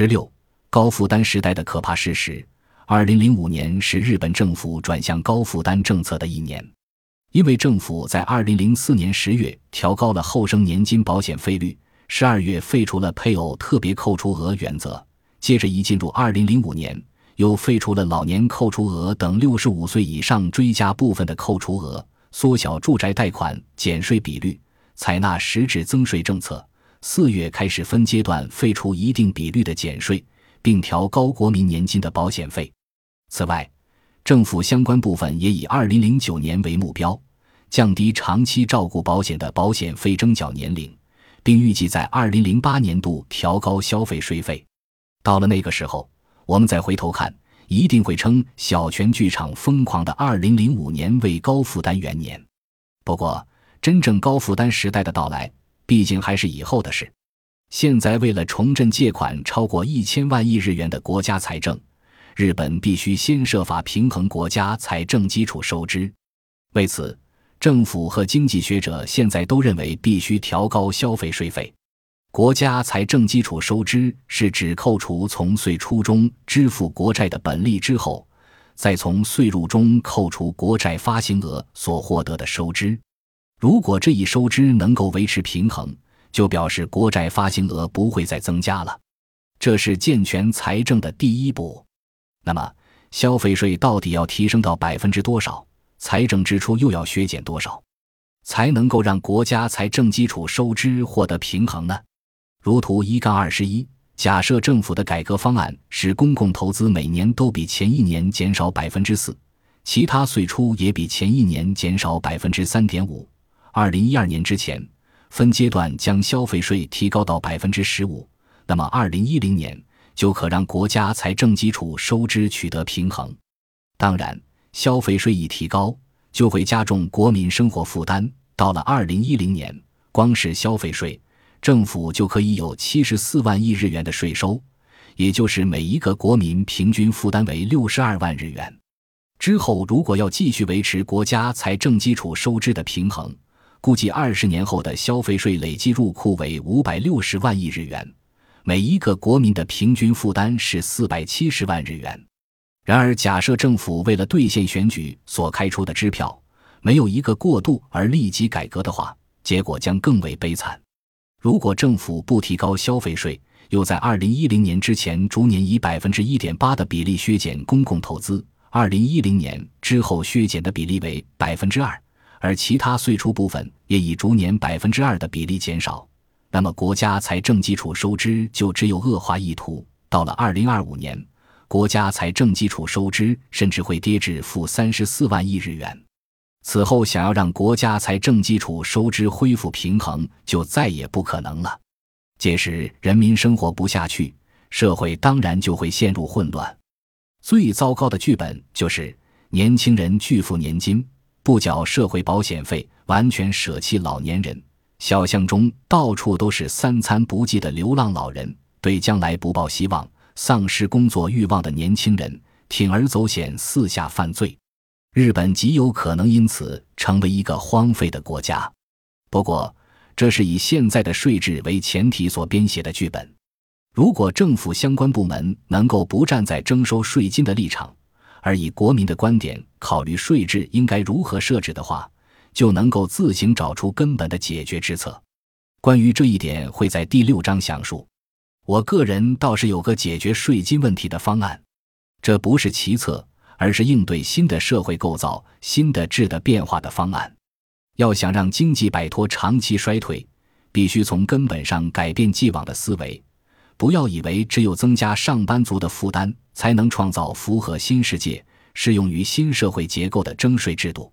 十六，高负担时代的可怕事实。二零零五年是日本政府转向高负担政策的一年，因为政府在二零零四年十月调高了后生年金保险费率，十二月废除了配偶特别扣除额原则，接着一进入二零零五年，又废除了老年扣除额等六十五岁以上追加部分的扣除额，缩小住宅贷款减税比率，采纳实质增税政策。四月开始分阶段废除一定比率的减税，并调高国民年金的保险费。此外，政府相关部分也以二零零九年为目标，降低长期照顾保险的保险费征缴年龄，并预计在二零零八年度调高消费税费。到了那个时候，我们再回头看，一定会称小泉剧场疯狂的二零零五年为高负担元年。不过，真正高负担时代的到来。毕竟还是以后的事。现在为了重振借款超过一千万亿日元的国家财政，日本必须先设法平衡国家财政基础收支。为此，政府和经济学者现在都认为必须调高消费税费。国家财政基础收支是指扣除从税出中支付国债的本利之后，再从税入中扣除国债发行额所获得的收支。如果这一收支能够维持平衡，就表示国债发行额不会再增加了，这是健全财政的第一步。那么，消费税到底要提升到百分之多少？财政支出又要削减多少，才能够让国家财政基础收支获得平衡呢？如图一杠二十一，假设政府的改革方案使公共投资每年都比前一年减少百分之四，其他税出也比前一年减少百分之三点五。二零一二年之前，分阶段将消费税提高到百分之十五，那么二零一零年就可让国家财政基础收支取得平衡。当然，消费税一提高，就会加重国民生活负担。到了二零一零年，光是消费税，政府就可以有七十四万亿日元的税收，也就是每一个国民平均负担为六十二万日元。之后，如果要继续维持国家财政基础收支的平衡，估计二十年后的消费税累计入库为五百六十万亿日元，每一个国民的平均负担是四百七十万日元。然而，假设政府为了兑现选举所开出的支票，没有一个过渡而立即改革的话，结果将更为悲惨。如果政府不提高消费税，又在二零一零年之前逐年以百分之一点八的比例削减公共投资，二零一零年之后削减的比例为百分之二。而其他税出部分也以逐年百分之二的比例减少，那么国家财政基础收支就只有恶化意图。到了二零二五年，国家财政基础收支甚至会跌至负三十四万亿日元。此后，想要让国家财政基础收支恢复平衡，就再也不可能了。届时，人民生活不下去，社会当然就会陷入混乱。最糟糕的剧本就是年轻人拒付年金。不缴社会保险费，完全舍弃老年人。小巷中到处都是三餐不继的流浪老人，对将来不抱希望、丧失工作欲望的年轻人，铤而走险，四下犯罪。日本极有可能因此成为一个荒废的国家。不过，这是以现在的税制为前提所编写的剧本。如果政府相关部门能够不站在征收税金的立场，而以国民的观点考虑税制应该如何设置的话，就能够自行找出根本的解决之策。关于这一点，会在第六章详述。我个人倒是有个解决税金问题的方案，这不是奇策，而是应对新的社会构造、新的质的变化的方案。要想让经济摆脱长期衰退，必须从根本上改变既往的思维。不要以为只有增加上班族的负担，才能创造符合新世界、适用于新社会结构的征税制度。